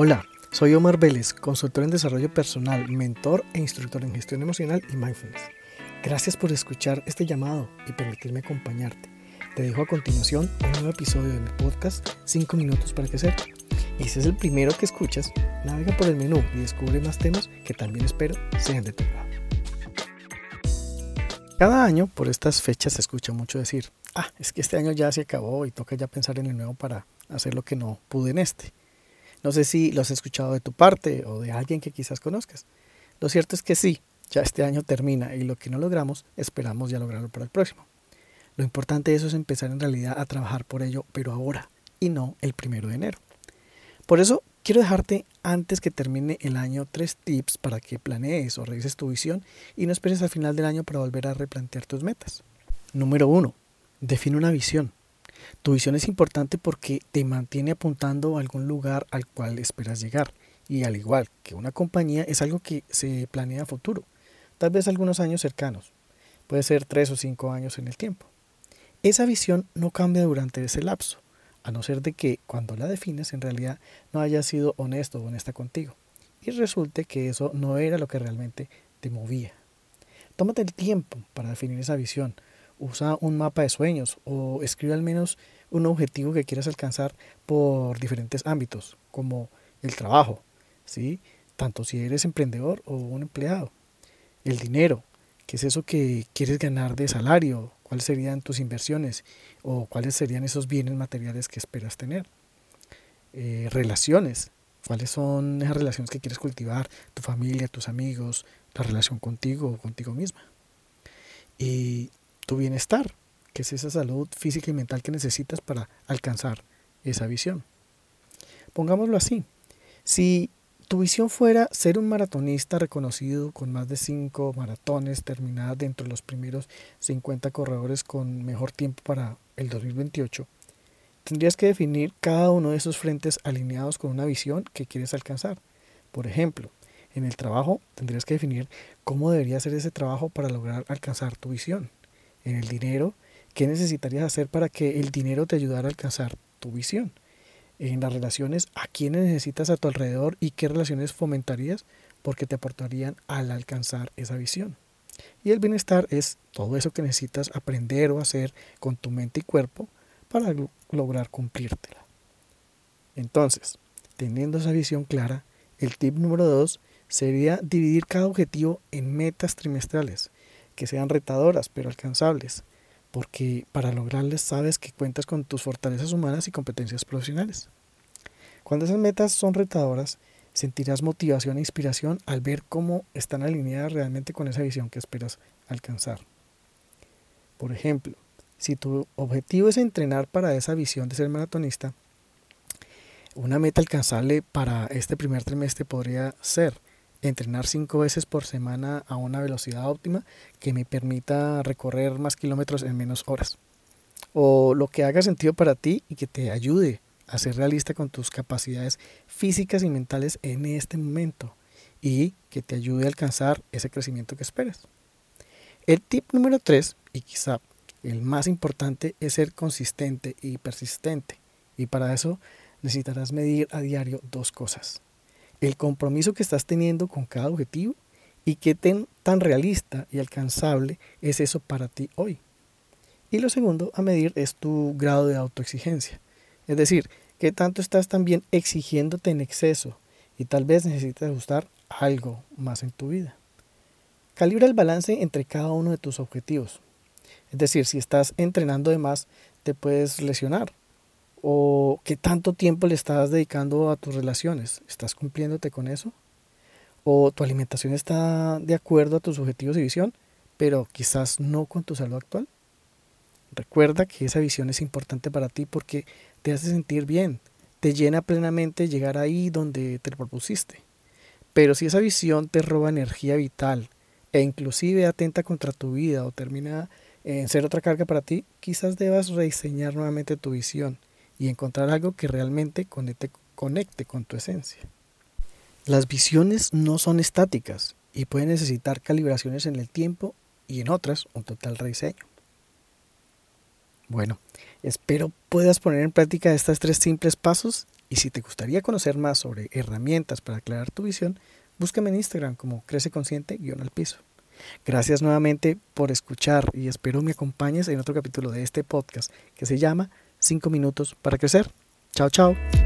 Hola, soy Omar Vélez, consultor en desarrollo personal, mentor e instructor en gestión emocional y mindfulness. Gracias por escuchar este llamado y permitirme acompañarte. Te dejo a continuación un nuevo episodio de mi podcast 5 minutos para crecer. Y si es el primero que escuchas, navega por el menú y descubre más temas que también espero sean de tu agrado. Cada año, por estas fechas, se escucha mucho decir, ah, es que este año ya se acabó y toca ya pensar en el nuevo para hacer lo que no pude en este. No sé si lo has escuchado de tu parte o de alguien que quizás conozcas. Lo cierto es que sí, ya este año termina y lo que no logramos esperamos ya lograrlo para el próximo. Lo importante de eso es empezar en realidad a trabajar por ello, pero ahora y no el primero de enero. Por eso quiero dejarte antes que termine el año tres tips para que planees o revises tu visión y no esperes al final del año para volver a replantear tus metas. Número uno, define una visión. Tu visión es importante porque te mantiene apuntando a algún lugar al cual esperas llegar. Y al igual que una compañía, es algo que se planea a futuro, tal vez algunos años cercanos. Puede ser tres o cinco años en el tiempo. Esa visión no cambia durante ese lapso, a no ser de que cuando la defines en realidad no hayas sido honesto o honesta contigo y resulte que eso no era lo que realmente te movía. Tómate el tiempo para definir esa visión, usa un mapa de sueños o escribe al menos un objetivo que quieras alcanzar por diferentes ámbitos, como el trabajo, ¿sí? tanto si eres emprendedor o un empleado. El dinero, que es eso que quieres ganar de salario, cuáles serían tus inversiones o cuáles serían esos bienes materiales que esperas tener. Eh, relaciones, cuáles son esas relaciones que quieres cultivar, tu familia, tus amigos, la relación contigo o contigo misma. Y tu bienestar, que es esa salud física y mental que necesitas para alcanzar esa visión. Pongámoslo así, si tu visión fuera ser un maratonista reconocido con más de 5 maratones terminadas dentro de los primeros 50 corredores con mejor tiempo para el 2028, tendrías que definir cada uno de esos frentes alineados con una visión que quieres alcanzar. Por ejemplo, en el trabajo tendrías que definir cómo debería ser ese trabajo para lograr alcanzar tu visión en el dinero, qué necesitarías hacer para que el dinero te ayudara a alcanzar tu visión. En las relaciones, a quiénes necesitas a tu alrededor y qué relaciones fomentarías porque te aportarían al alcanzar esa visión. Y el bienestar es todo eso que necesitas aprender o hacer con tu mente y cuerpo para lograr cumplírtela. Entonces, teniendo esa visión clara, el tip número dos sería dividir cada objetivo en metas trimestrales que sean retadoras pero alcanzables, porque para lograrles sabes que cuentas con tus fortalezas humanas y competencias profesionales. Cuando esas metas son retadoras, sentirás motivación e inspiración al ver cómo están alineadas realmente con esa visión que esperas alcanzar. Por ejemplo, si tu objetivo es entrenar para esa visión de ser maratonista, una meta alcanzable para este primer trimestre podría ser entrenar cinco veces por semana a una velocidad óptima que me permita recorrer más kilómetros en menos horas. O lo que haga sentido para ti y que te ayude a ser realista con tus capacidades físicas y mentales en este momento y que te ayude a alcanzar ese crecimiento que esperas. El tip número 3, y quizá el más importante, es ser consistente y persistente. Y para eso necesitarás medir a diario dos cosas el compromiso que estás teniendo con cada objetivo y qué tan realista y alcanzable es eso para ti hoy. Y lo segundo a medir es tu grado de autoexigencia. Es decir, qué tanto estás también exigiéndote en exceso y tal vez necesitas ajustar algo más en tu vida. Calibra el balance entre cada uno de tus objetivos. Es decir, si estás entrenando de más, te puedes lesionar ¿O qué tanto tiempo le estás dedicando a tus relaciones? ¿Estás cumpliéndote con eso? ¿O tu alimentación está de acuerdo a tus objetivos y visión, pero quizás no con tu salud actual? Recuerda que esa visión es importante para ti porque te hace sentir bien, te llena plenamente llegar ahí donde te propusiste. Pero si esa visión te roba energía vital e inclusive atenta contra tu vida o termina en ser otra carga para ti, quizás debas rediseñar nuevamente tu visión y encontrar algo que realmente conecte, conecte con tu esencia. Las visiones no son estáticas y pueden necesitar calibraciones en el tiempo y en otras un total rediseño. Bueno, espero puedas poner en práctica estos tres simples pasos Y si te gustaría conocer más sobre herramientas para aclarar tu visión, búscame en Instagram como Crece Consciente-al piso. Gracias nuevamente por escuchar y espero me acompañes en otro capítulo de este podcast que se llama 5 minutos para crecer. Chao, chao.